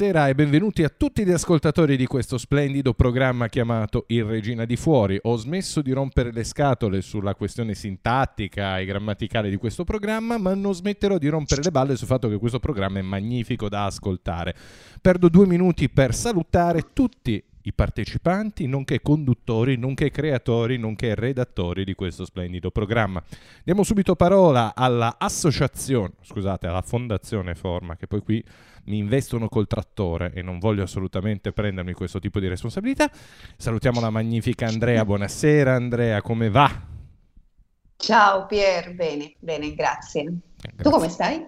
Buonasera e benvenuti a tutti gli ascoltatori di questo splendido programma chiamato Il Regina di Fuori. Ho smesso di rompere le scatole sulla questione sintattica e grammaticale di questo programma, ma non smetterò di rompere le balle sul fatto che questo programma è magnifico da ascoltare. Perdo due minuti per salutare tutti i partecipanti, nonché conduttori, nonché creatori, nonché redattori di questo splendido programma. Diamo subito parola alla associazione, scusate, alla Fondazione Forma, che poi qui mi investono col trattore e non voglio assolutamente prendermi questo tipo di responsabilità. Salutiamo la magnifica Andrea, buonasera Andrea, come va? Ciao Pier, bene, bene, grazie. Eh, grazie. Tu come stai?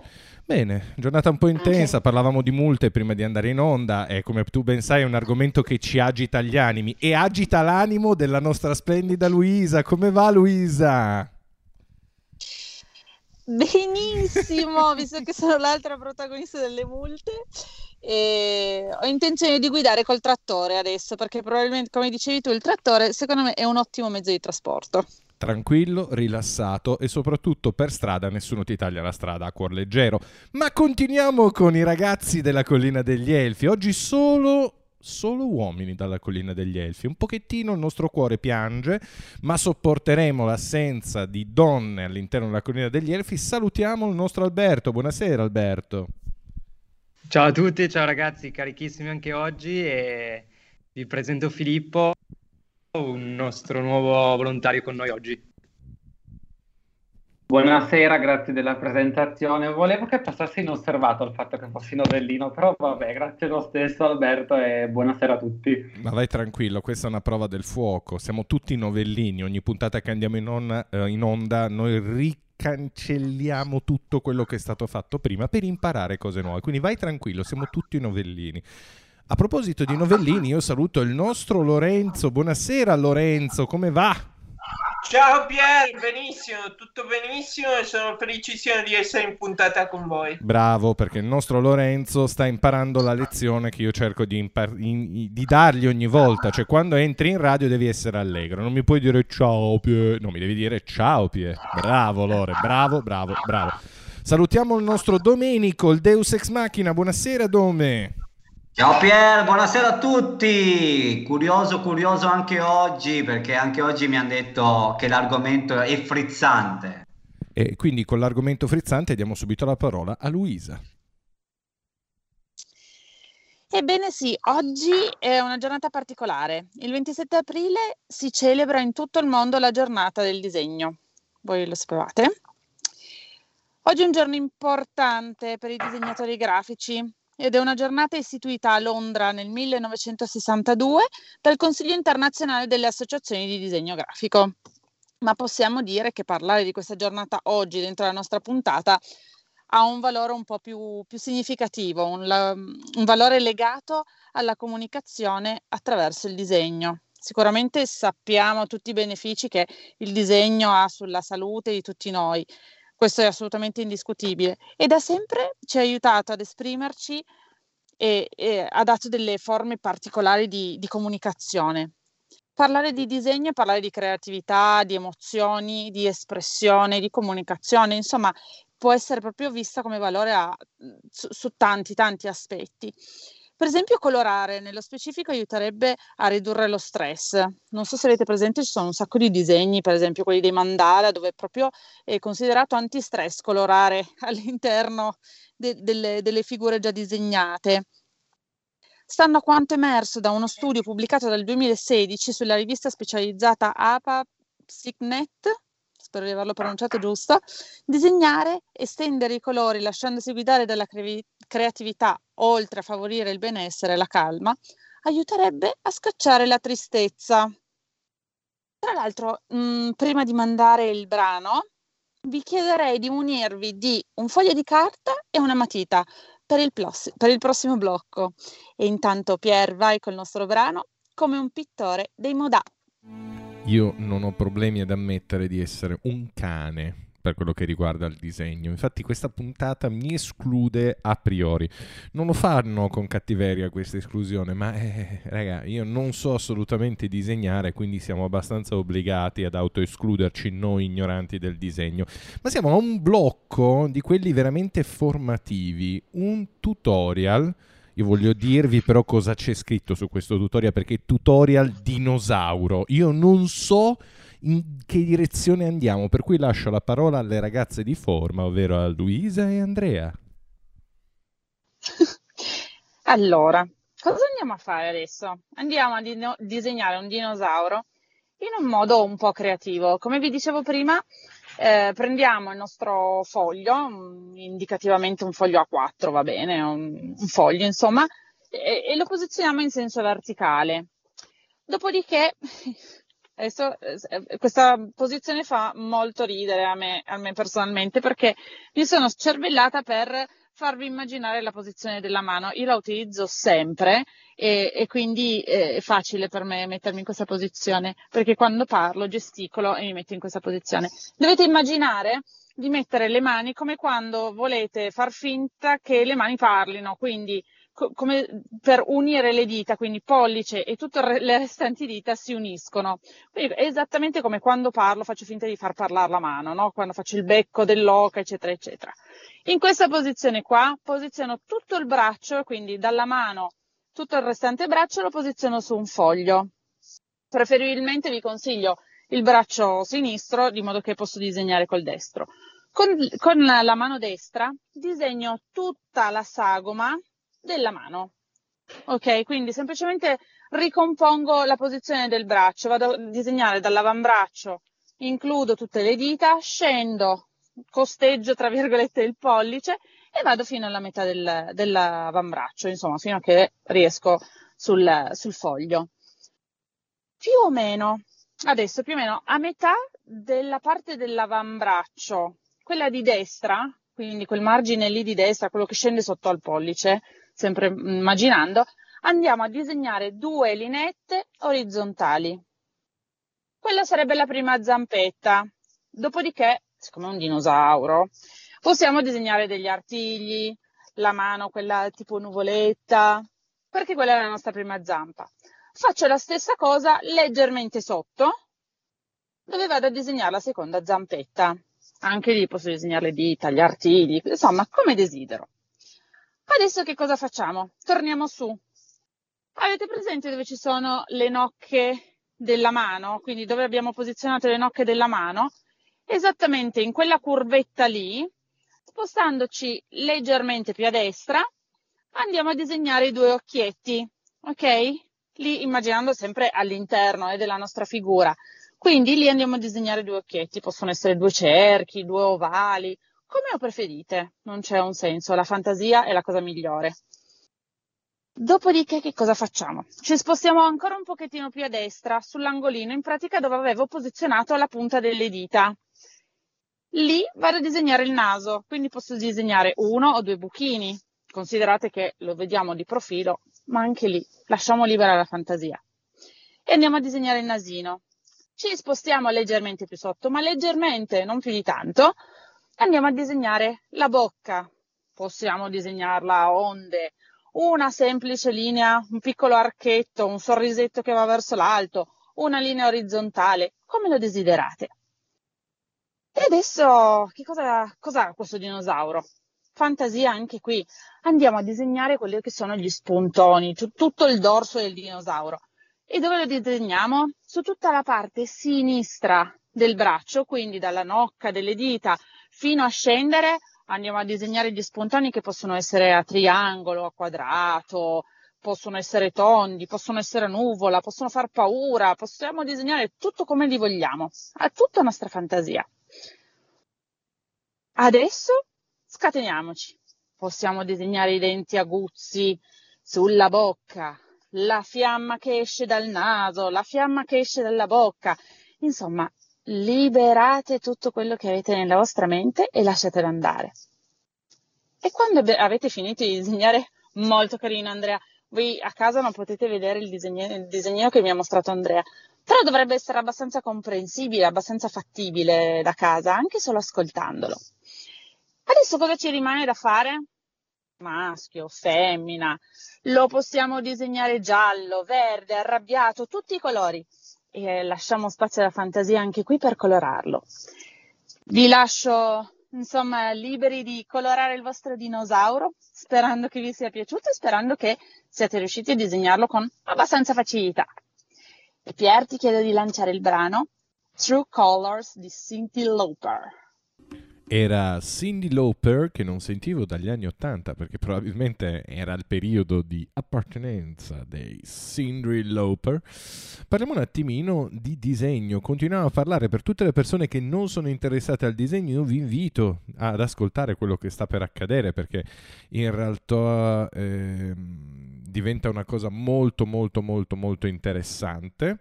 Bene, giornata un po' intensa, parlavamo di multe prima di andare in onda e come tu ben sai è un argomento che ci agita gli animi e agita l'animo della nostra splendida Luisa. Come va Luisa? Benissimo, visto che sono l'altra protagonista delle multe. E ho intenzione di guidare col trattore adesso perché probabilmente, come dicevi tu, il trattore secondo me è un ottimo mezzo di trasporto. Tranquillo, rilassato e soprattutto per strada nessuno ti taglia la strada a cuor leggero. Ma continuiamo con i ragazzi della Collina degli Elfi. Oggi solo solo uomini dalla collina degli Elfi. Un pochettino il nostro cuore piange, ma sopporteremo l'assenza di donne all'interno della collina degli Elfi. Salutiamo il nostro Alberto. Buonasera Alberto. Ciao a tutti, ciao ragazzi, carichissimi anche oggi e vi presento Filippo, un nostro nuovo volontario con noi oggi. Buonasera, grazie della presentazione. Volevo che passasse inosservato il fatto che fossi novellino, però vabbè, grazie lo stesso Alberto e buonasera a tutti. Ma vai tranquillo, questa è una prova del fuoco. Siamo tutti novellini, ogni puntata che andiamo in, on- eh, in onda noi ricancelliamo tutto quello che è stato fatto prima per imparare cose nuove. Quindi vai tranquillo, siamo tutti novellini. A proposito di novellini, io saluto il nostro Lorenzo. Buonasera Lorenzo, come va? Ciao Pier, benissimo, tutto benissimo e sono felicissimo di essere in puntata con voi. Bravo, perché il nostro Lorenzo sta imparando la lezione che io cerco di, impar- in- di dargli ogni volta. Cioè, quando entri in radio devi essere allegro. Non mi puoi dire ciao Pier, no, mi devi dire ciao Pier. Bravo Lore, bravo, bravo, bravo. Salutiamo il nostro Domenico, il Deus Ex Machina. Buonasera Dome. Ciao Pier, buonasera a tutti. Curioso, curioso anche oggi perché anche oggi mi hanno detto che l'argomento è frizzante. E quindi con l'argomento frizzante diamo subito la parola a Luisa. Ebbene sì, oggi è una giornata particolare. Il 27 aprile si celebra in tutto il mondo la giornata del disegno. Voi lo sapevate? Oggi è un giorno importante per i disegnatori grafici ed è una giornata istituita a Londra nel 1962 dal Consiglio internazionale delle associazioni di disegno grafico. Ma possiamo dire che parlare di questa giornata oggi dentro la nostra puntata ha un valore un po' più, più significativo, un, un valore legato alla comunicazione attraverso il disegno. Sicuramente sappiamo tutti i benefici che il disegno ha sulla salute di tutti noi, questo è assolutamente indiscutibile. E da sempre ci ha aiutato ad esprimerci e, e ha dato delle forme particolari di, di comunicazione. Parlare di disegno è parlare di creatività, di emozioni, di espressione, di comunicazione, insomma, può essere proprio vista come valore a, su, su tanti, tanti aspetti. Per esempio, colorare nello specifico aiuterebbe a ridurre lo stress. Non so se avete presente, ci sono un sacco di disegni, per esempio quelli dei mandala, dove proprio è considerato antistress colorare all'interno de- delle, delle figure già disegnate. Stando a quanto emerso da uno studio pubblicato dal 2016 sulla rivista specializzata APA PsycNet, spero di averlo pronunciato giusto, disegnare, estendere i colori lasciandosi guidare dalla cre- creatività, oltre a favorire il benessere e la calma, aiuterebbe a scacciare la tristezza. Tra l'altro, mh, mm, prima di mandare il brano, vi chiederei di munirvi di un foglio di carta e una matita per il, plos- per il prossimo blocco. E intanto Pier vai col nostro brano come un pittore dei Modà. Io non ho problemi ad ammettere di essere un cane per quello che riguarda il disegno. Infatti questa puntata mi esclude a priori. Non lo fanno con cattiveria questa esclusione, ma eh, raga, io non so assolutamente disegnare, quindi siamo abbastanza obbligati ad autoescluderci noi ignoranti del disegno. Ma siamo a un blocco di quelli veramente formativi, un tutorial Io voglio dirvi però cosa c'è scritto su questo tutorial perché è tutorial dinosauro. Io non so in che direzione andiamo, per cui lascio la parola alle ragazze di forma, ovvero a Luisa e Andrea. allora, cosa andiamo a fare adesso? Andiamo a dino- disegnare un dinosauro in un modo un po' creativo. Come vi dicevo prima, eh, prendiamo il nostro foglio, indicativamente un foglio A4, va bene, un, un foglio insomma, e, e, lo posizioniamo in senso verticale. Dopodiché, adesso, eh, questa posizione fa molto ridere a me, a me personalmente perché mi sono scervellata per farvi immaginare la posizione della mano. Io la utilizzo sempre e, e quindi eh, è facile per me mettermi in questa posizione perché quando parlo gesticolo e mi metto in questa posizione. Dovete immaginare di mettere le mani come quando volete far finta che le mani parlino, quindi co- come per unire le dita, quindi pollice e tutte le restanti dita si uniscono. Quindi è esattamente come quando parlo, faccio finta di far parlare la mano, no? quando faccio il becco dell'oca, eccetera, eccetera. In questa posizione qua posiziono tutto il braccio, quindi dalla mano tutto il restante braccio lo posiziono su un foglio. Preferibilmente vi consiglio il braccio sinistro di modo che posso disegnare col destro. Con, con la mano destra disegno tutta la sagoma della mano. Ok, quindi semplicemente ricompongo la posizione del braccio, vado a disegnare dall'avambraccio, includo tutte le dita, scendo, costeggio tra virgolette il pollice e vado fino alla metà del, dell'avambraccio, insomma, fino a che riesco sul, sul foglio. Più o meno, adesso più o meno a metà della parte dell'avambraccio, quella di destra, quindi quel margine lì di destra, quello che scende sotto al pollice, sempre immaginando, andiamo a disegnare due lineette orizzontali. Quella sarebbe la prima zampetta. Dopodiché, siccome è un dinosauro, possiamo disegnare degli artigli, la mano, quella tipo nuvoletta, perché quella è la nostra prima zampa. Faccio la stessa cosa leggermente sotto, dove vado a disegnare la seconda zampetta. Anche lì posso disegnare le dita, gli artigli, insomma, come desidero. Adesso che cosa facciamo? Torniamo su. Avete presente dove ci sono le nocche della mano? Quindi dove abbiamo posizionato le nocche della mano? Esattamente in quella curvetta lì, spostandoci leggermente più a destra, andiamo a disegnare i due occhietti, ok? Lì immaginando sempre all'interno eh, della nostra figura. Quindi lì andiamo a disegnare due occhietti, possono essere due cerchi, due ovali, come lo preferite, non c'è un senso, la fantasia è la cosa migliore. Dopodiché che cosa facciamo? Ci spostiamo ancora un pochettino più a destra, sull'angolino, in pratica dove avevo posizionato la punta delle dita. Lì vado a disegnare il naso, quindi posso disegnare uno o due buchini. Considerate che lo vediamo di profilo, ma anche lì lasciamo libera la fantasia. E andiamo a disegnare il nasino. Ci spostiamo leggermente più sotto, ma leggermente, non più di tanto, andiamo a disegnare la bocca. Possiamo disegnarla a onde, una semplice linea, un piccolo archetto, un sorrisetto che va verso l'alto, una linea orizzontale, come lo desiderate. E adesso, che cosa, cos'ha questo dinosauro? Fantasia anche qui. Andiamo a disegnare quelli che sono gli spuntoni, tutto il dorso del dinosauro. E dove lo disegniamo? Su tutta la parte sinistra del braccio, quindi dalla nocca delle dita fino a scendere andiamo a disegnare gli spuntoni che possono essere a triangolo, a quadrato, possono essere tondi, possono essere a nuvola, possono far paura, possiamo disegnare tutto come li vogliamo, a tutta nostra fantasia. Adesso scateniamoci. Possiamo disegnare i denti aguzzi sulla bocca, la fiamma che esce dal naso, la fiamma che esce dalla bocca. Insomma, liberate tutto quello che avete nella vostra mente e lasciatelo andare. E quando avete finito di disegnare, molto carino Andrea, voi a casa non potete vedere il disegno, il disegno che mi ha mostrato Andrea, però dovrebbe essere abbastanza comprensibile, abbastanza fattibile da casa, anche solo ascoltandolo. Adesso cosa ci rimane da fare? Maschio, femmina, lo possiamo disegnare giallo, verde, arrabbiato, tutti i colori e lasciamo spazio alla fantasia anche qui per colorarlo. Vi lascio insomma, liberi di colorare il vostro dinosauro, sperando che vi sia piaciuto e sperando che siate riusciti a disegnarlo con abbastanza facilità. E Pier ti chiede di lanciare il brano True Colors di Cindy Lauper era Cindy Lauper che non sentivo dagli anni Ottanta perché probabilmente era il periodo di appartenenza dei Cindy Lauper. Parliamo un attimino di disegno, continuiamo a parlare per tutte le persone che non sono interessate al disegno, io vi invito ad ascoltare quello che sta per accadere perché in realtà eh, diventa una cosa molto molto molto molto interessante.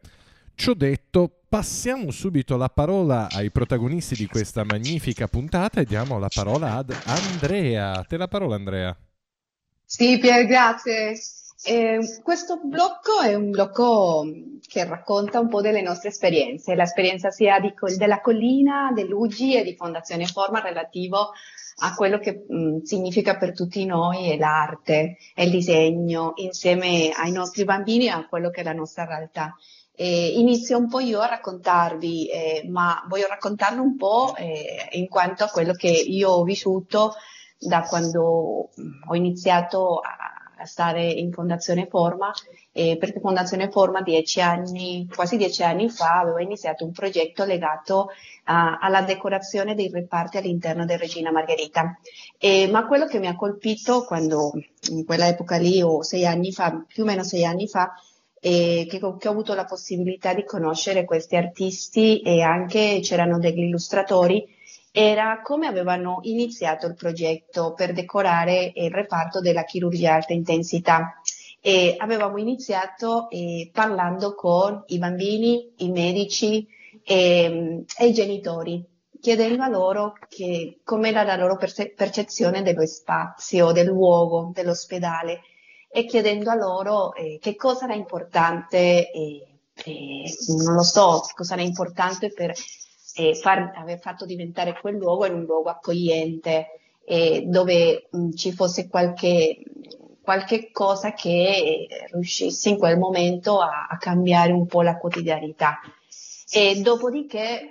Ciò detto, passiamo subito la parola ai protagonisti di questa magnifica puntata e diamo la parola ad Andrea. Te la parola Andrea. Sì, Pier, grazie. Eh, questo blocco è un blocco che racconta un po' delle nostre esperienze, l'esperienza sia di, della collina, dell'UGI e di Fondazione Forma relativo a quello che mh, significa per tutti noi l'arte e il disegno insieme ai nostri bambini e a quello che è la nostra realtà. Eh, inizio un po' io a raccontarvi, eh, ma voglio raccontarlo un po' eh, in quanto a quello che io ho vissuto da quando ho iniziato a, stare in Fondazione Forma, perché Fondazione Forma dieci anni, quasi dieci anni fa aveva iniziato un progetto legato a, alla decorazione dei reparti all'interno del Regina Margherita. ma quello che mi ha colpito quando in quella epoca lì, o sei anni fa, più o meno sei anni fa, e che, che, ho avuto la possibilità di conoscere questi artisti e anche c'erano degli illustratori, era come avevano iniziato il progetto per decorare il reparto della chirurgia alta intensità. E avevamo iniziato eh, parlando con i bambini, i medici e, e i genitori, chiedendo a loro com'era la loro perce- percezione dello spazio, del luogo, dell'ospedale e chiedendo a loro eh, che cosa era importante, eh, eh, non lo so, cosa era importante per eh, far, aver fatto diventare quel luogo in un luogo accogliente, dove mh, ci fosse qualche, qualche cosa che riuscisse in quel momento a, a cambiare un po' la quotidianità. E dopodiché eh,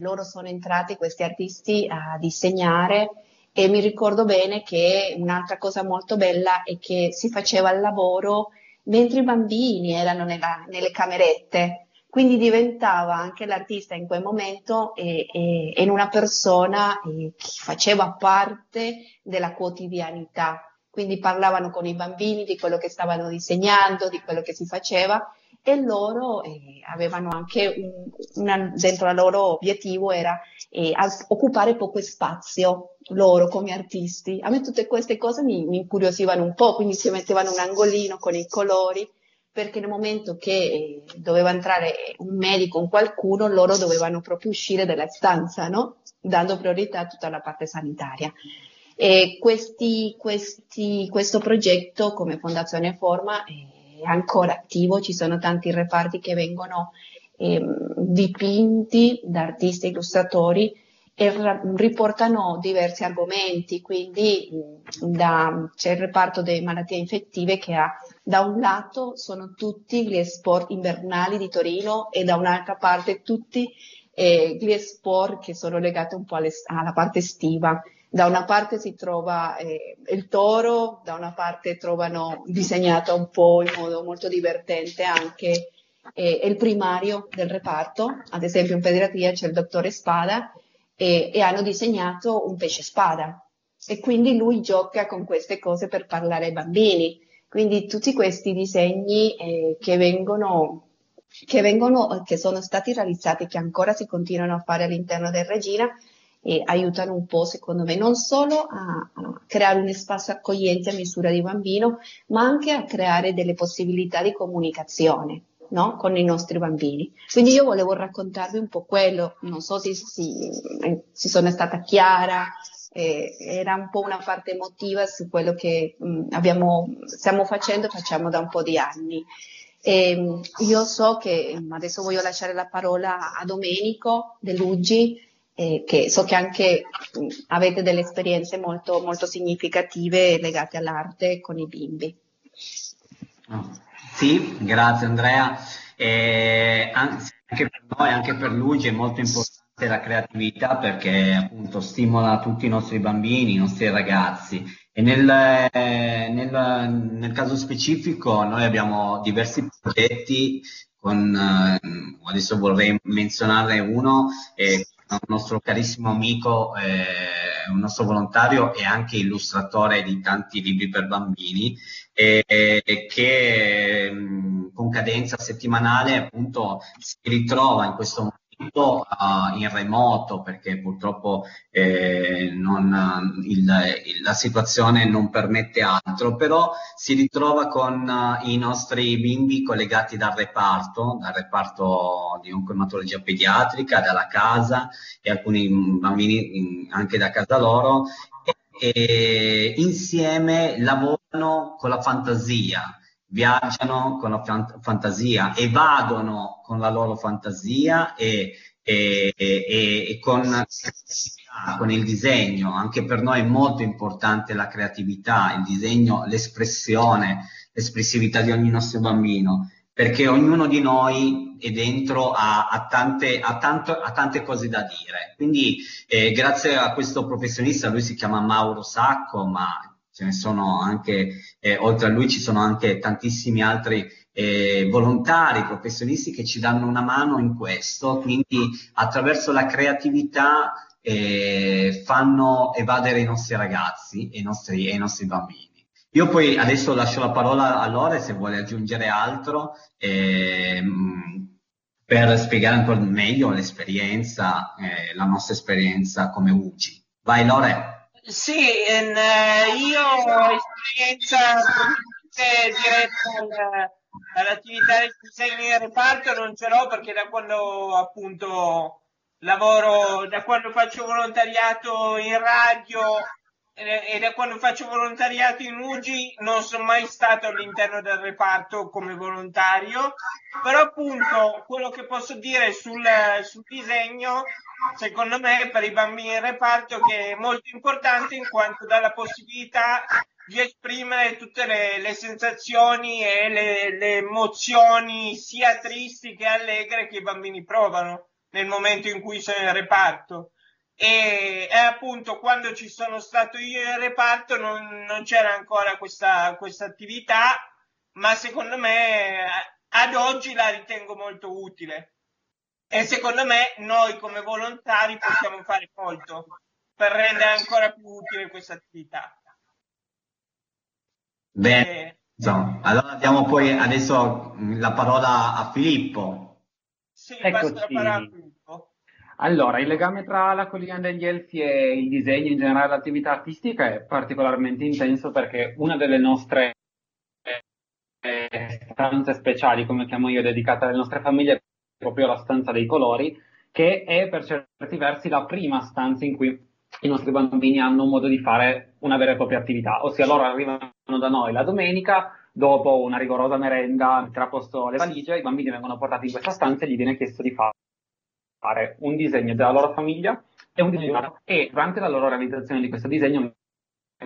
loro sono entrati, questi artisti, a disegnare e mi ricordo bene che un'altra cosa molto bella è che si faceva il lavoro mentre i bambini erano nella, nelle camerette, quindi diventava anche l'artista in quel momento e, e, e una persona che faceva parte della quotidianità. Quindi parlavano con i bambini di quello che stavano disegnando, di quello che si faceva e loro eh, avevano anche un, una, dentro il loro obiettivo era eh, occupare poco spazio loro come artisti. A me tutte queste cose mi, mi incuriosivano un po', quindi si mettevano un angolino con i colori perché nel momento che eh, doveva entrare un medico, un qualcuno, loro dovevano proprio uscire dalla stanza, no? dando priorità a tutta la parte sanitaria. Questi, questi, questo progetto come Fondazione Forma è ancora attivo, ci sono tanti reparti che vengono eh, dipinti da artisti illustratori e riportano diversi argomenti, quindi da, c'è il reparto delle malattie infettive che ha da un lato sono tutti gli sport invernali di Torino e da un'altra parte tutti eh, gli sport che sono legati un po' alle, alla parte estiva. Da una parte si trova eh, il toro, da una parte trovano disegnato un po' in modo molto divertente anche eh, il primario del reparto, ad esempio in pediatria c'è il dottore Spada e, e hanno disegnato un pesce spada e quindi lui gioca con queste cose per parlare ai bambini. Quindi tutti questi disegni eh, che vengono, che vengono, che sono stati realizzati, che ancora si continuano a fare all'interno del Regina, eh, aiutano un po', secondo me, non solo a, a, creare un spazio accogliente a misura di bambino, ma anche a creare delle possibilità di comunicazione no? con i nostri bambini. Quindi io volevo raccontarvi un po' quello, non so se, si, se sono stata chiara, eh, era un po' una parte emotiva su quello che mh, abbiamo, stiamo facendo e facciamo da un po' di anni. E, io so che adesso voglio lasciare la parola a Domenico dell'Uggi, eh, che so che anche mh, avete delle esperienze molto, molto significative legate all'arte con i bimbi. Sì, grazie Andrea. Eh, anche per noi, anche per Luigi è molto importante la creatività perché appunto stimola tutti i nostri bambini, i nostri ragazzi e nel, nel, nel caso specifico noi abbiamo diversi progetti con, eh, adesso vorrei menzionarne uno, eh, un nostro carissimo amico, eh, un nostro volontario e anche illustratore di tanti libri per bambini, eh, che mm, con cadenza settimanale appunto si ritrova in questo momento uh, in remoto perché purtroppo eh, non, il, il, la situazione non permette altro, però si ritrova con uh, i nostri bimbi collegati dal reparto, dal reparto di oncoematologia pediatrica, dalla casa e alcuni bambini anche da casa loro e insieme lavorano con la fantasia, viaggiano con la fant- fantasia, evadono con la loro fantasia e, e, e, e con, con, il disegno. Anche per noi è molto importante la creatività, il disegno, l'espressione, l'espressività di ogni nostro bambino, perché ognuno di noi è dentro a, a, tante, a, tanto, a tante, cose da dire. Quindi eh, grazie a questo professionista, lui si chiama Mauro Sacco, ma ce ne sono anche, eh, oltre a lui ci sono anche tantissimi altri eh, volontari, professionisti che ci danno una mano in questo, quindi attraverso la creatività eh, fanno evadere i nostri ragazzi e i nostri, e i nostri bambini. Io poi adesso lascio la parola a Lore se vuole aggiungere altro ehm, per spiegare po' meglio l'esperienza, eh, la nostra esperienza come UGI. Vai Lore. Sì, in, eh, io ho esperienza diretta all'attività di disegno in reparto, non ce l'ho perché da quando appunto lavoro, da quando faccio volontariato in radio e da quando faccio volontariato in UGI non sono mai stato all'interno del reparto come volontario, però appunto quello che posso dire sul, sul disegno secondo me per i bambini in reparto che è molto importante in quanto dà la possibilità di esprimere tutte le, le sensazioni e le, le, emozioni sia tristi che allegre che i bambini provano nel momento in cui sono in reparto. E, e appunto quando ci sono stato io in reparto non, non c'era ancora questa, questa attività, ma secondo me ad oggi la ritengo molto utile. E secondo me noi come volontari possiamo fare molto per rendere ancora più utile questa attività. Bene, e... allora diamo poi adesso la parola a Filippo. Sì, passo la parola a Filippo. Allora, il legame tra la collina degli Elfi e il disegno, in generale l'attività artistica, è particolarmente intenso perché una delle nostre eh, stanze speciali, come chiamo io, dedicate alle nostre famiglie, proprio la stanza dei colori, che è per certi versi la prima stanza in cui i nostri bambini hanno un modo di fare una vera e propria attività, ossia loro arrivano da noi la domenica, dopo una rigorosa merenda, mettere a posto le valigie, i bambini vengono portati in questa stanza e gli viene chiesto di fare un disegno della loro famiglia e un disegno e durante la loro realizzazione di questo disegno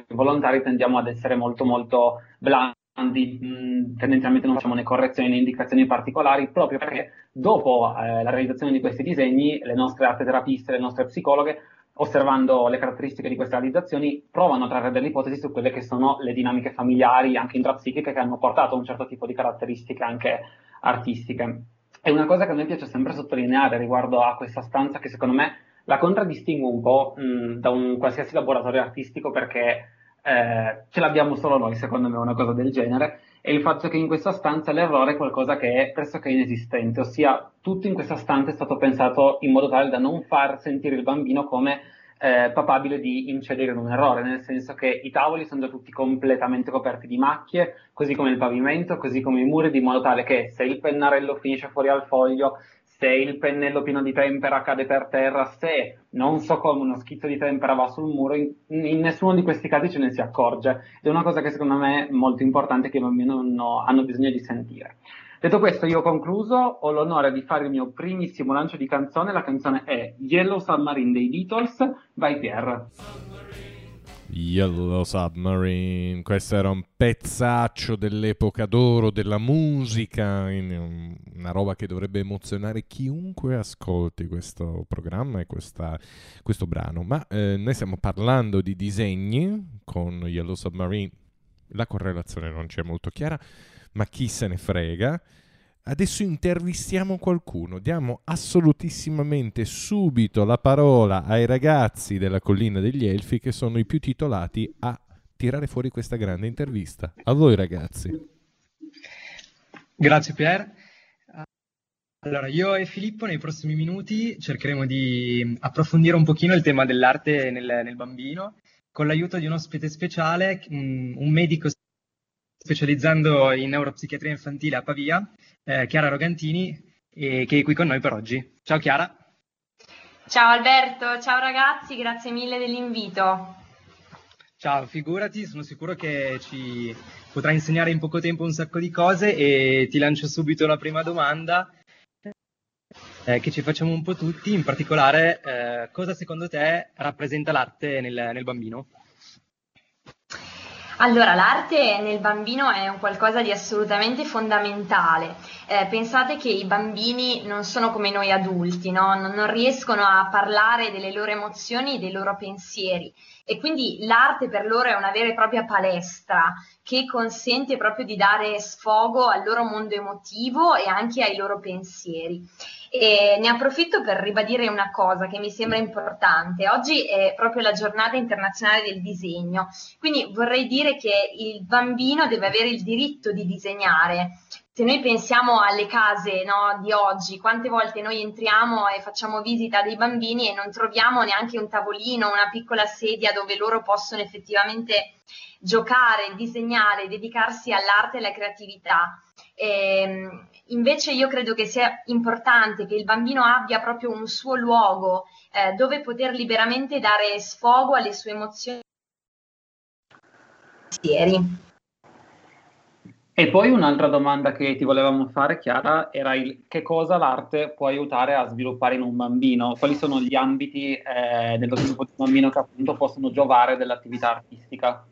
volontari tendiamo ad essere molto molto blandi mh, tendenzialmente non facciamo né correzioni né indicazioni particolari proprio perché dopo eh, la realizzazione di questi disegni le nostre arte terapiste, le nostre psicologhe osservando le caratteristiche di queste realizzazioni provano a trarre delle ipotesi su quelle che sono le dinamiche familiari anche intrapsichiche che hanno portato a un certo tipo di caratteristiche anche artistiche. E una cosa che a me piace sempre sottolineare riguardo a questa stanza che secondo me la contraddistingue un po' mh, da un qualsiasi laboratorio artistico perché eh, ce l'abbiamo solo noi, secondo me, una cosa del genere, è il fatto che in questa stanza l'errore è qualcosa che è pressoché inesistente, ossia tutto in questa stanza è stato pensato in modo tale da non far sentire il bambino come eh, papabile di incedere in un errore, nel senso che i tavoli sono già tutti completamente coperti di macchie, così come il pavimento, così come i muri, di modo tale che se il pennarello finisce fuori al foglio, se il pennello pieno di tempera cade per terra, se non so come uno schizzo di tempera va sul muro, in, in nessuno di questi casi ce ne si accorge. Ed è una cosa che secondo me è molto importante che i bambini hanno, hanno bisogno di sentire. Detto questo, io ho concluso, ho l'onore di fare il mio primissimo lancio di canzone, la canzone è Yellow Submarine dei Beatles, vai Pierre. Yellow Submarine, questo era un pezzaccio dell'epoca d'oro della musica, una roba che dovrebbe emozionare chiunque ascolti questo programma e questa, questo brano. Ma eh, noi stiamo parlando di disegni con Yellow Submarine, la correlazione non c'è molto chiara, ma chi se ne frega. Adesso intervistiamo qualcuno, diamo assolutissimamente subito la parola ai ragazzi della Collina degli Elfi che sono i più titolati a tirare fuori questa grande intervista. A voi ragazzi. Grazie Pier. Allora, io e Filippo nei prossimi minuti cercheremo di approfondire un pochino il tema dell'arte nel, nel bambino con l'aiuto di un ospite speciale, un, medico specializzando in neuropsichiatria infantile a Pavia, eh, Chiara Rogantini, che è qui con noi per oggi. Ciao Chiara. Ciao Alberto, ciao ragazzi, grazie mille dell'invito. Ciao, figurati, sono sicuro che ci potrai insegnare in poco tempo un sacco di cose e ti lancio subito la prima domanda eh, che ci facciamo un po' tutti, in particolare eh, cosa secondo te rappresenta l'arte nel, nel bambino? Allora, l'arte nel bambino è un qualcosa di assolutamente fondamentale. Eh, pensate che i bambini non sono come noi adulti, no? non, non riescono a parlare delle loro emozioni e dei loro pensieri e quindi l'arte per loro è una vera e propria palestra che consente proprio di dare sfogo al loro mondo emotivo e anche ai loro pensieri. E ne approfitto per ribadire una cosa che mi sembra importante. Oggi è proprio la giornata internazionale del disegno, quindi vorrei dire che il bambino deve avere il diritto di disegnare. Se noi pensiamo alle case no, di oggi, quante volte noi entriamo e facciamo visita dei bambini e non troviamo neanche un tavolino, una piccola sedia dove loro possono effettivamente giocare, disegnare, dedicarsi all'arte e alla creatività. E, ehm, invece io credo che sia importante che il bambino abbia proprio un suo luogo eh, dove poter liberamente dare sfogo alle sue emozioni e poi un'altra domanda che ti volevamo fare, Chiara, era il che cosa l'arte può aiutare a sviluppare in un bambino? Quali sono gli ambiti eh, dello sviluppo di un bambino che appunto possono giovare dell'attività artistica?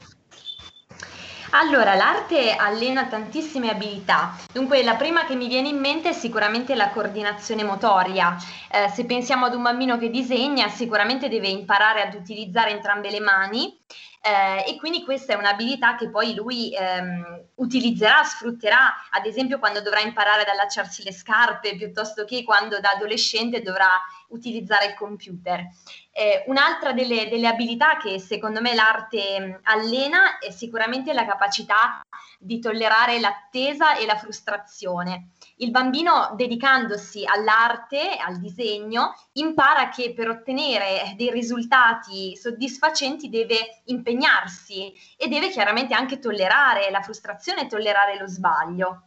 Allora, l'arte allena tantissime abilità. Dunque, la prima che mi viene in mente è sicuramente la coordinazione motoria. Eh, se pensiamo ad un bambino che disegna, sicuramente deve imparare ad utilizzare entrambe le mani eh, e quindi questa è un'abilità che poi lui ehm, utilizzerà, sfrutterà, ad esempio quando dovrà imparare ad allacciarsi le scarpe piuttosto che quando da adolescente dovrà utilizzare il computer. Eh, un'altra delle, delle, abilità che secondo me l'arte mm, allena è sicuramente la capacità di tollerare l'attesa e la frustrazione. Il bambino, dedicandosi all'arte, al disegno, impara che per ottenere dei risultati soddisfacenti deve impegnarsi e deve chiaramente anche tollerare la frustrazione e tollerare lo sbaglio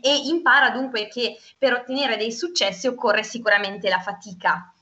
e impara dunque che per ottenere dei successi occorre sicuramente la fatica.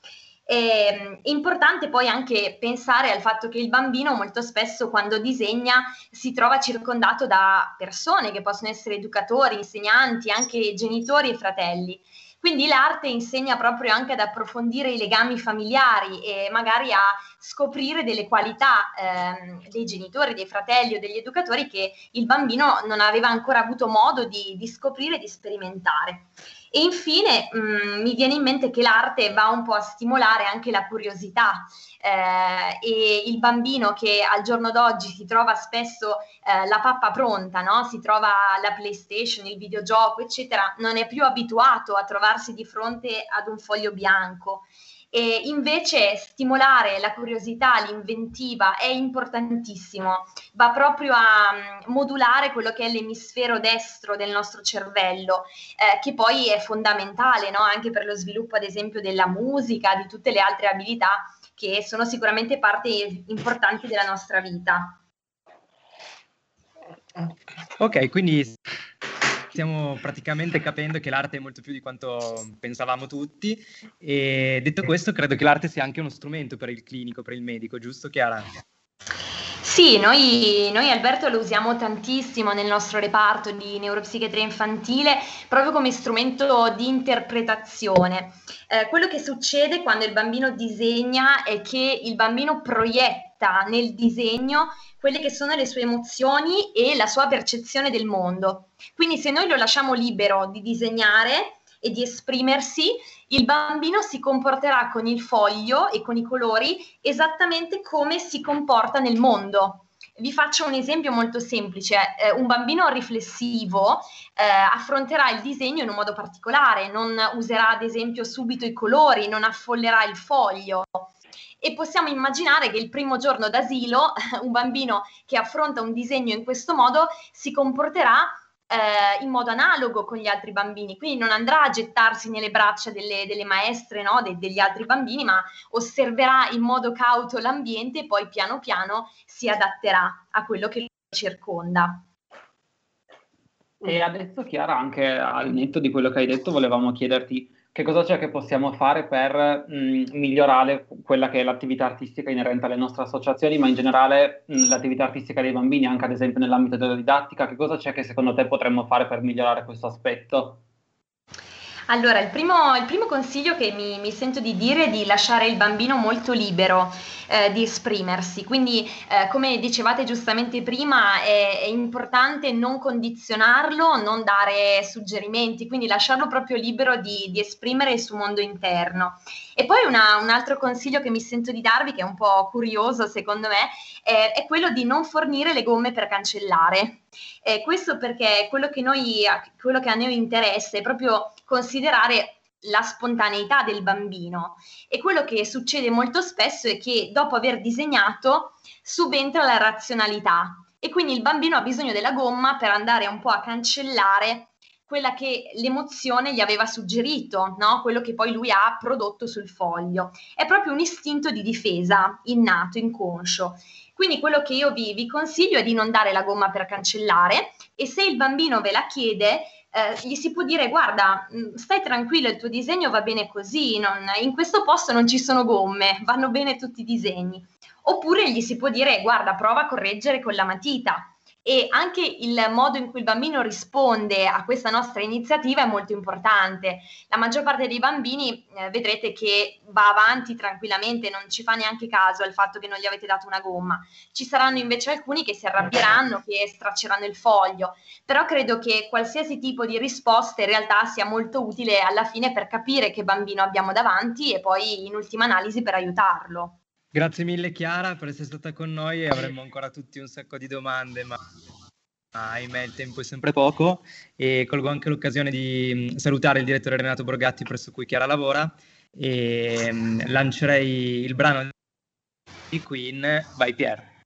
È importante poi anche pensare al fatto che il bambino molto spesso quando disegna si trova circondato da persone che possono essere educatori, insegnanti, anche genitori e fratelli. Quindi l'arte insegna proprio anche ad approfondire i legami familiari e magari a scoprire delle qualità ehm, dei genitori, dei fratelli o degli educatori che il bambino non aveva ancora avuto modo di, di scoprire e di sperimentare. E infine mh, mm, mi viene in mente che l'arte va un po' a stimolare anche la curiosità eh, e il bambino che al giorno d'oggi si trova spesso eh, la pappa pronta, no? si trova la PlayStation, il videogioco, eccetera, non è più abituato a trovarsi di fronte ad un foglio bianco e invece stimolare la curiosità, l'inventiva è importantissimo, va proprio a mm, modulare quello che è l'emisfero destro del nostro cervello, eh, che poi è fondamentale no? anche per lo sviluppo ad esempio della musica, di tutte le altre abilità che sono sicuramente parte importante della nostra vita. Ok, quindi stiamo praticamente capendo che l'arte è molto più di quanto pensavamo tutti e detto questo credo che l'arte sia anche uno strumento per il clinico, per il medico, giusto Chiara? Sì, noi, noi, Alberto lo usiamo tantissimo nel nostro reparto di neuropsichiatria infantile proprio come strumento di interpretazione. Eh, quello che succede quando il bambino disegna è che il bambino proietta proietta nel disegno quelle che sono le sue emozioni e la sua percezione del mondo. Quindi se noi lo lasciamo libero di disegnare e di esprimersi, il bambino si comporterà con il foglio e con i colori esattamente come si comporta nel mondo. Vi faccio un esempio molto semplice. Eh, un bambino riflessivo eh, affronterà il disegno in un modo particolare, non userà ad esempio subito i colori, non affollerà il foglio. E possiamo immaginare che il primo giorno d'asilo un bambino che affronta un disegno in questo modo si comporterà eh, in modo analogo con gli altri bambini, quindi non andrà a gettarsi nelle braccia delle, delle maestre no, de, degli altri bambini, ma osserverà in modo cauto l'ambiente e poi piano piano si adatterà a quello che lo circonda. E adesso Chiara, anche al netto di quello che hai detto, volevamo chiederti che cosa c'è che possiamo fare per mh, migliorare quella che è l'attività artistica inerente alle nostre associazioni, ma in generale mh, l'attività artistica dei bambini, anche ad esempio nell'ambito della didattica, che cosa c'è che secondo te potremmo fare per migliorare questo aspetto? Allora, il primo, il primo consiglio che mi, mi, sento di dire è di lasciare il bambino molto libero eh, di esprimersi. Quindi, eh, come dicevate giustamente prima, è, è, importante non condizionarlo, non dare suggerimenti, quindi lasciarlo proprio libero di, di esprimere il suo mondo interno. E poi una, un altro consiglio che mi sento di darvi, che è un po' curioso secondo me, è, è quello di non fornire le gomme per cancellare. Eh, questo perché quello che, noi, quello che a noi interessa è proprio considerare la spontaneità del bambino e quello che succede molto spesso è che dopo aver disegnato subentra la razionalità e quindi il bambino ha bisogno della gomma per andare un po' a cancellare quella che l'emozione gli aveva suggerito, no? quello che poi lui ha prodotto sul foglio. È proprio un istinto di difesa innato, inconscio. Quindi quello che io vi, vi consiglio è di non dare la gomma per cancellare e se il bambino ve la chiede, eh, gli si può dire guarda, mm, stai tranquillo, il tuo disegno va bene così, non, in questo posto non ci sono gomme, vanno bene tutti i disegni. Oppure gli si può dire guarda, prova a correggere con la matita e anche il modo in cui il bambino risponde a questa nostra iniziativa è molto importante. La maggior parte dei bambini eh, vedrete che va avanti tranquillamente, non ci fa neanche caso al fatto che non gli avete dato una gomma. Ci saranno invece alcuni che si arrabbieranno, che stracceranno il foglio, però credo che qualsiasi tipo di risposta in realtà sia molto utile alla fine per capire che bambino abbiamo davanti e poi in ultima analisi per aiutarlo. Grazie mille Chiara per essere stata con noi e avremmo ancora tutti un sacco di domande, ma ahimè il tempo è sempre poco e colgo anche l'occasione di mm, salutare il direttore Renato Borgatti presso cui Chiara lavora e mm, lancerei il brano di Queen by Pierre.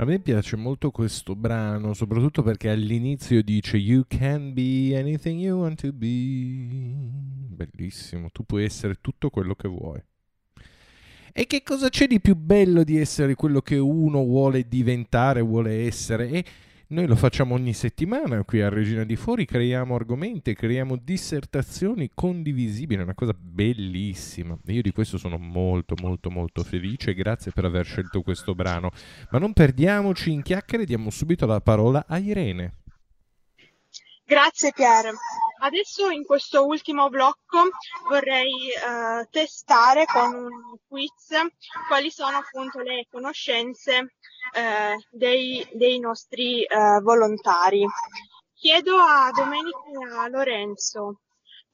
A me piace molto questo brano, soprattutto perché all'inizio dice You can be anything you want to be. Bellissimo, tu puoi essere tutto quello che vuoi. E che cosa c'è di più bello di essere quello che uno vuole diventare, vuole essere? E noi lo facciamo ogni settimana qui a Regina di Fuori, creiamo argomenti, creiamo dissertazioni condivisibili, è una cosa bellissima. Io di questo sono molto molto molto felice, grazie per aver scelto questo brano. Ma non perdiamoci in chiacchiere, diamo subito la parola a Irene. Grazie Pier. Adesso in questo ultimo blocco vorrei uh, testare con un quiz quali sono appunto le conoscenze uh, dei, dei, nostri uh, volontari. Chiedo a Domenica e a Lorenzo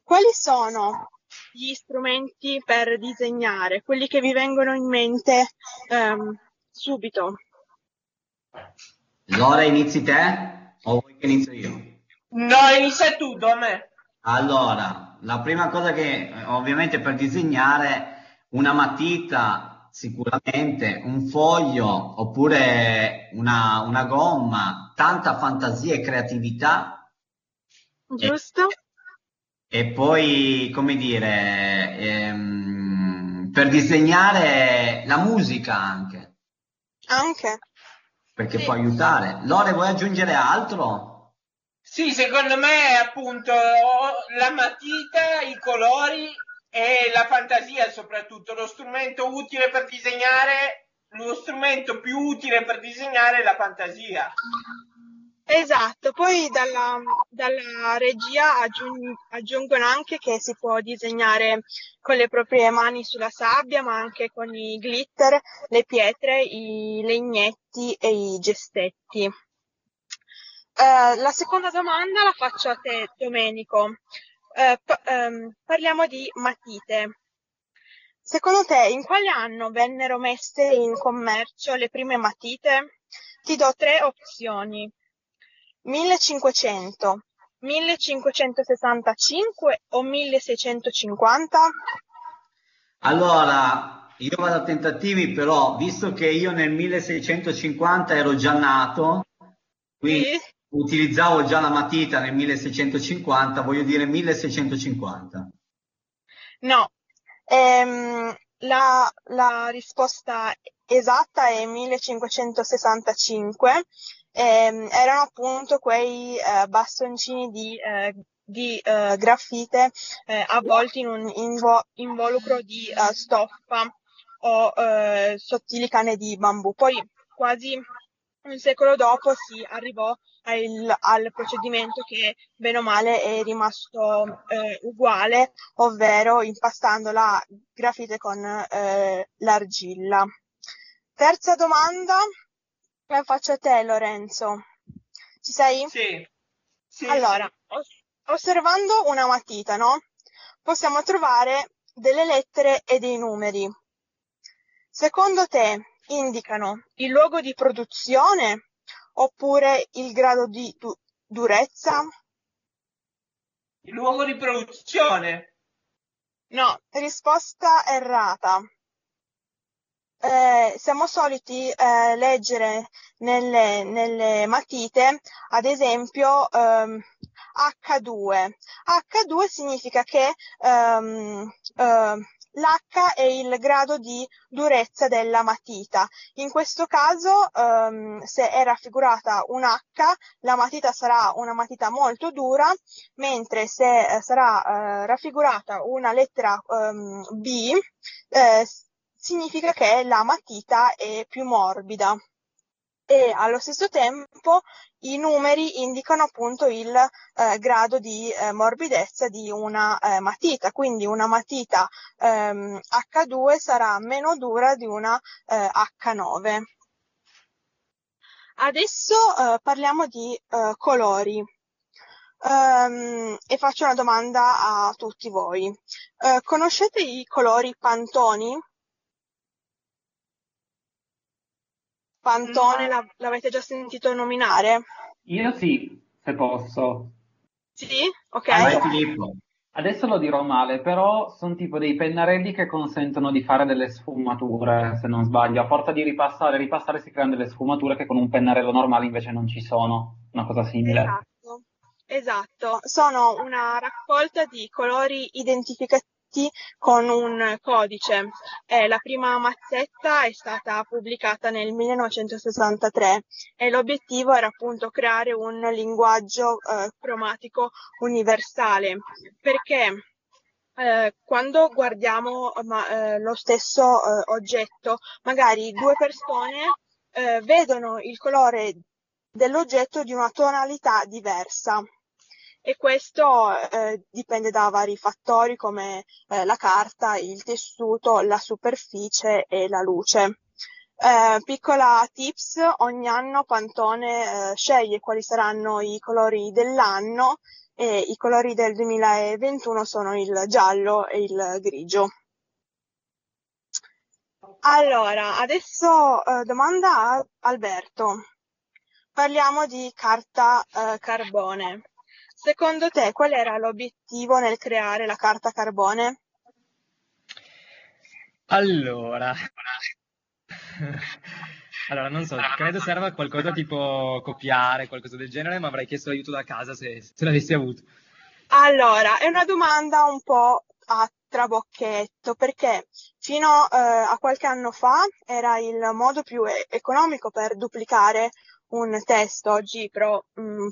quali sono gli strumenti per disegnare, quelli che vi vengono in mente um, subito. Lora, inizi te o vuoi che inizio io? No, inizia tu, Dome. Allora, la prima cosa che ovviamente per disegnare una matita sicuramente, un foglio oppure una, una gomma, tanta fantasia e creatività. Giusto. E, e poi, come dire, ehm, per disegnare la musica anche. Anche. Perché sì. può aiutare. Lore, vuoi aggiungere altro? Sì, secondo me appunto la matita, i colori e la fantasia soprattutto, lo strumento utile per disegnare, lo strumento più utile per disegnare è la fantasia. Esatto, poi dalla, dalla regia aggiung- aggiungono anche che si può disegnare con le proprie mani sulla sabbia, ma anche con i glitter, le pietre, i legnetti e i gestetti. Eh, la seconda domanda la faccio a te, Domenico. Eh, ehm, parliamo di matite. Secondo te, in quale anno vennero messe in commercio le prime matite? Ti do tre opzioni. 1500, 1565 o 1650? Allora, io vado a tentativi, però, visto che io nel 1650 ero già nato, quindi Sì? Utilizzavo già la matita nel 1650, voglio dire 1650. No, Ehm, la, la risposta esatta è 1565. Ehm, erano appunto quei eh, bastoncini di, eh, di eh, graffite eh, avvolti in un invo- involucro di eh, stoffa o eh, sottili canne di bambù. Poi quasi un secolo dopo si arrivò al, al procedimento che bene o male è rimasto eh, uguale, ovvero impastando la grafite con eh, l'argilla. Terza domanda, la faccio a te Lorenzo. Ci sei? Sì. Sì, Allora, os- osservando una matita, no? Possiamo trovare delle lettere e dei numeri. Secondo te indicano il luogo di produzione oppure il grado di du- durezza? Il luogo di produzione. No, risposta errata. Eh, siamo soliti eh, leggere nelle, nelle matite, ad esempio, ehm, H2. H2 significa che ehm, ehm, l'H è il grado di durezza della matita. In questo caso, ehm, se è raffigurata un H, la matita sarà una matita molto dura, mentre se eh, sarà eh, raffigurata una lettera ehm, B, eh, significa che la matita è più morbida. E allo stesso tempo i numeri indicano appunto il eh, grado di eh, morbidezza di una eh, matita, quindi una matita ehm, H2 sarà meno dura di una eh, H9. Adesso eh, parliamo di eh, colori. Ehm, e faccio una domanda a tutti voi. Eh, conoscete i colori Pantoni? Pantone, la- l'avete già sentito nominare? Io sì, se posso. Sì? Ok. Vai Filippo. Adesso lo dirò male, però sono tipo dei pennarelli che consentono di fare delle sfumature, se non sbaglio. A forza di ripassare, ripassare si creano delle sfumature che con un pennarello normale invece non ci sono. Una cosa simile. Esatto, esatto. Sono una raccolta di colori identificati con un codice. Eh, la prima mazzetta è stata pubblicata nel 1963 e l'obiettivo era appunto creare un linguaggio eh, cromatico universale, perché eh, quando guardiamo ma, eh, lo stesso eh, oggetto, magari due persone vedono il colore dell'oggetto di una tonalità diversa. E questo eh, dipende da vari fattori come eh, la carta, il tessuto, la superficie e la luce. Eh, piccola tips, ogni anno Pantone eh, sceglie quali saranno i colori dell'anno e i colori del 2021 sono il giallo e il grigio. Allora, adesso eh, domanda a Alberto. Parliamo di carta eh, carbone. Secondo te qual era l'obiettivo nel creare la carta carbone? Allora, allora non so, credo serva a qualcosa tipo copiare, qualcosa del genere, ma avrei chiesto aiuto da casa se, se l'avessi avuto. Allora, è una domanda un po' a trabocchetto perché fino eh, a qualche anno fa era il modo più e- economico per duplicare un testo. Oggi però mh,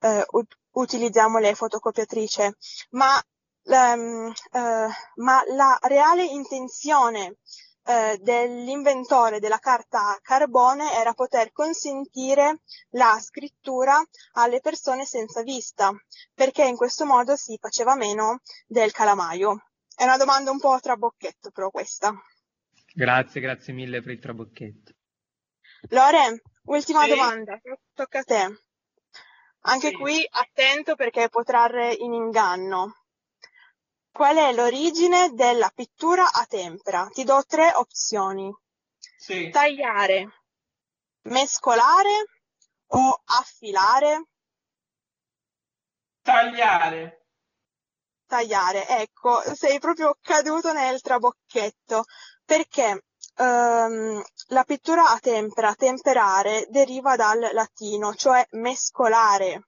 eh, ut- utilizziamo le fotocopiatrici, ma, ehm, eh, ma la reale intenzione eh, dell'inventore della carta a carbone era poter consentire la scrittura alle persone senza vista, perché in questo modo si faceva meno del calamaio. È una domanda un po' a trabocchetto però questa. Grazie, grazie mille per il trabocchetto. Lore, ultima Sì. domanda, tocca a te. Anche Sì. qui attento perché può trarre in inganno. Qual è l'origine della pittura a tempera? Ti do tre opzioni. Sì. Tagliare, mescolare o affilare? Tagliare. Tagliare, ecco, sei proprio caduto nel trabocchetto perché ehm, la pittura a tempera, temperare, deriva dal latino, cioè mescolare.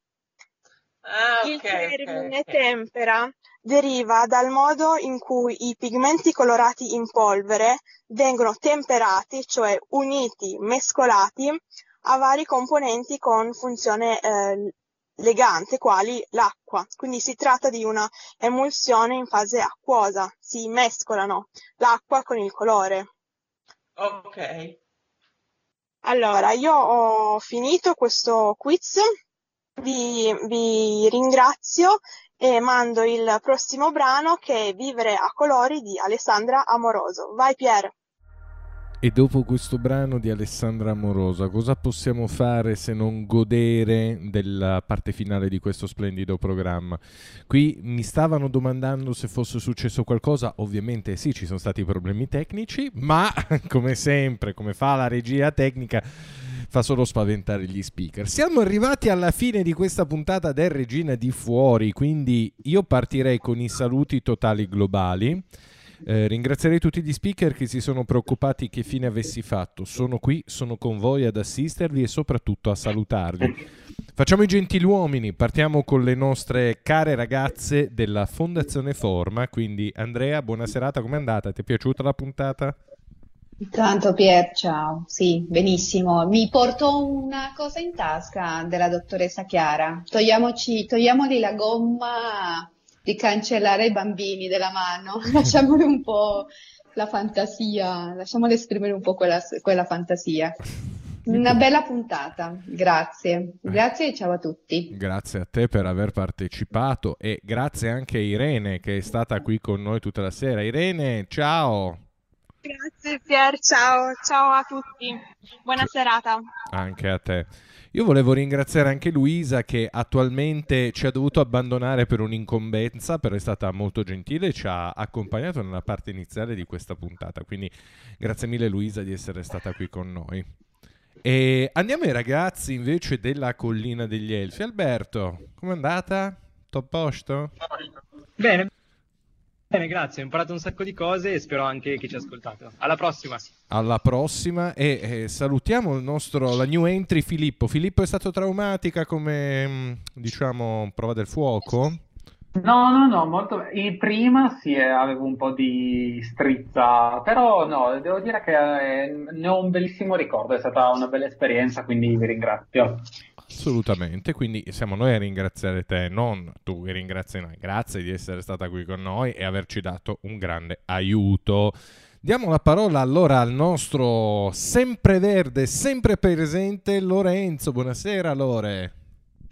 Ah, Il ok, termine ok, ok. tempera deriva dal modo in cui i pigmenti colorati in polvere vengono temperati, cioè uniti, mescolati a vari componenti con funzione eh, legante, quali l'acqua. Quindi si tratta di una emulsione in fase acquosa, si mescolano l'acqua con il colore. Ok. Allora, io ho finito questo quiz, vi, vi ringrazio e mando il prossimo brano che è Vivere a colori di Alessandra Amoroso. Vai Pier! E dopo questo brano di Alessandra Amorosa, cosa possiamo fare se non godere della parte finale di questo splendido programma? Qui mi stavano domandando se fosse successo qualcosa, ovviamente sì, ci sono stati problemi tecnici, ma come sempre, come fa la regia tecnica, fa solo spaventare gli speaker. Siamo arrivati alla fine di questa puntata del Regina di Fuori, quindi io partirei con i saluti totali globali. Eh, ringrazierei tutti gli speaker che si sono preoccupati che fine avessi fatto. Sono qui, sono con voi ad assistervi e soprattutto a salutarvi. Facciamo i gentiluomini, partiamo con le nostre care ragazze della Fondazione Forma. Quindi, Andrea, buona serata, com'è andata? Ti è piaciuta la puntata? Intanto Pier, ciao. Sì, benissimo. Mi porto una cosa in tasca della dottoressa Chiara. Togliamoci, togliamoli la gomma di cancellare i bambini della mano. Lasciamoli un po' la fantasia, lasciamoli esprimere un po' quella, quella fantasia. Una bella puntata, grazie. Grazie e ciao a tutti. Grazie a te per aver partecipato e grazie anche a Irene che è stata qui con noi tutta la sera. Irene, ciao! Grazie Pier, ciao, ciao a tutti. Buona serata. Anche a te. Io volevo ringraziare anche Luisa che attualmente ci ha dovuto abbandonare per un'incombenza, però è stata molto gentile e ci ha accompagnato nella parte iniziale di questa puntata. Quindi grazie mille Luisa di essere stata qui con noi. E andiamo ai ragazzi invece della collina degli Elfi. Alberto, com'è andata? Top posto? Bene, bene, grazie. Ho imparato un sacco di cose e spero anche che ci ascoltate. Alla prossima. Alla prossima e eh, salutiamo il nostro, la new entry Filippo. Filippo è stato traumatica come mm, diciamo prova del fuoco? No, no, no, molto il prima sì, eh, avevo un po' di strizza, però no, devo dire che eh, ne ho un bellissimo ricordo, è stata una bella esperienza, quindi vi ringrazio. Assolutamente, quindi siamo noi a ringraziare te, non tu che ringrazi noi. Grazie di essere stata qui con noi e averci dato un grande aiuto. Diamo la parola allora al nostro sempreverde, sempre presente Lorenzo. Buonasera Lore.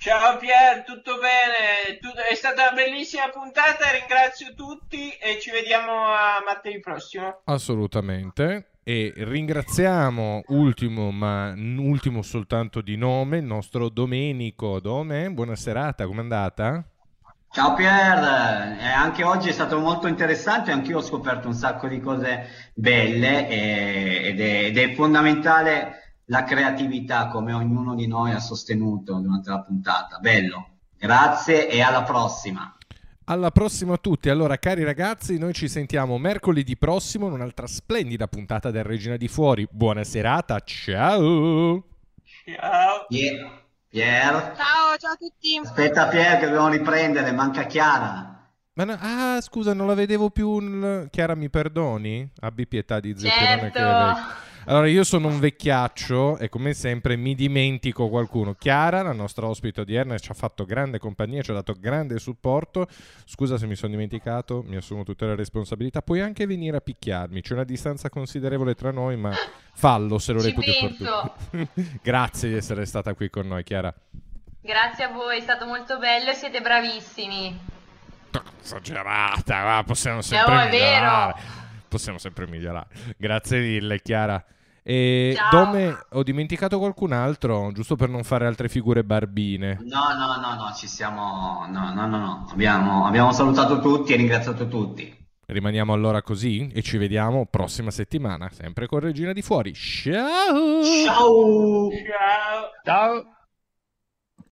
Ciao Pier, tutto bene? Tut- è stata una bellissima puntata, ringrazio tutti e ci vediamo a martedì prossimo. Assolutamente. E ringraziamo, ultimo ma n- ultimo soltanto di nome, il nostro Domenico. Dome, buona serata, com'è andata? Ciao Pier, eh, anche oggi è stato molto interessante, anch'io ho scoperto un sacco di cose belle e- ed è, ed è fondamentale la creatività come ognuno di noi ha sostenuto durante la puntata. Bello, grazie e alla prossima. Alla prossima a tutti. Allora, cari ragazzi, noi ci sentiamo mercoledì prossimo in un'altra splendida puntata del Regina di Fuori. Buona serata, ciao! Ciao. Pier, Pier, Ciao, ciao a tutti. aspetta Pier che dobbiamo riprendere, manca Chiara. Ma no- ah, scusa, non la vedevo più. Chiara, mi perdoni? Abbi pietà di che è Certo. vecchio. Allora, io sono un vecchiaccio e come sempre mi dimentico qualcuno. Chiara, la nostra ospite odierna, ci ha fatto grande compagnia, ci ha dato grande supporto. Scusa se mi sono dimenticato, mi assumo tutte le responsabilità. Puoi anche venire a picchiarmi, c'è una distanza considerevole tra noi, ma fallo se lo reputi opportuno. Grazie di essere stata qui con noi, Chiara. Grazie a voi, è stato molto bello e siete bravissimi. Esagerata, possiamo sempre No, migliorare. Possiamo sempre migliorare. Grazie mille, Chiara. E Ciao. Dome, ho dimenticato qualcun altro, giusto per non fare altre figure barbine. No, no, no, no, ci siamo. No, no, no, no. Abbiamo, abbiamo salutato tutti e ringraziato tutti. Rimaniamo allora così e ci vediamo prossima settimana, sempre con Regina di Fuori. Ciao! Ciao! Ciao. Ciao!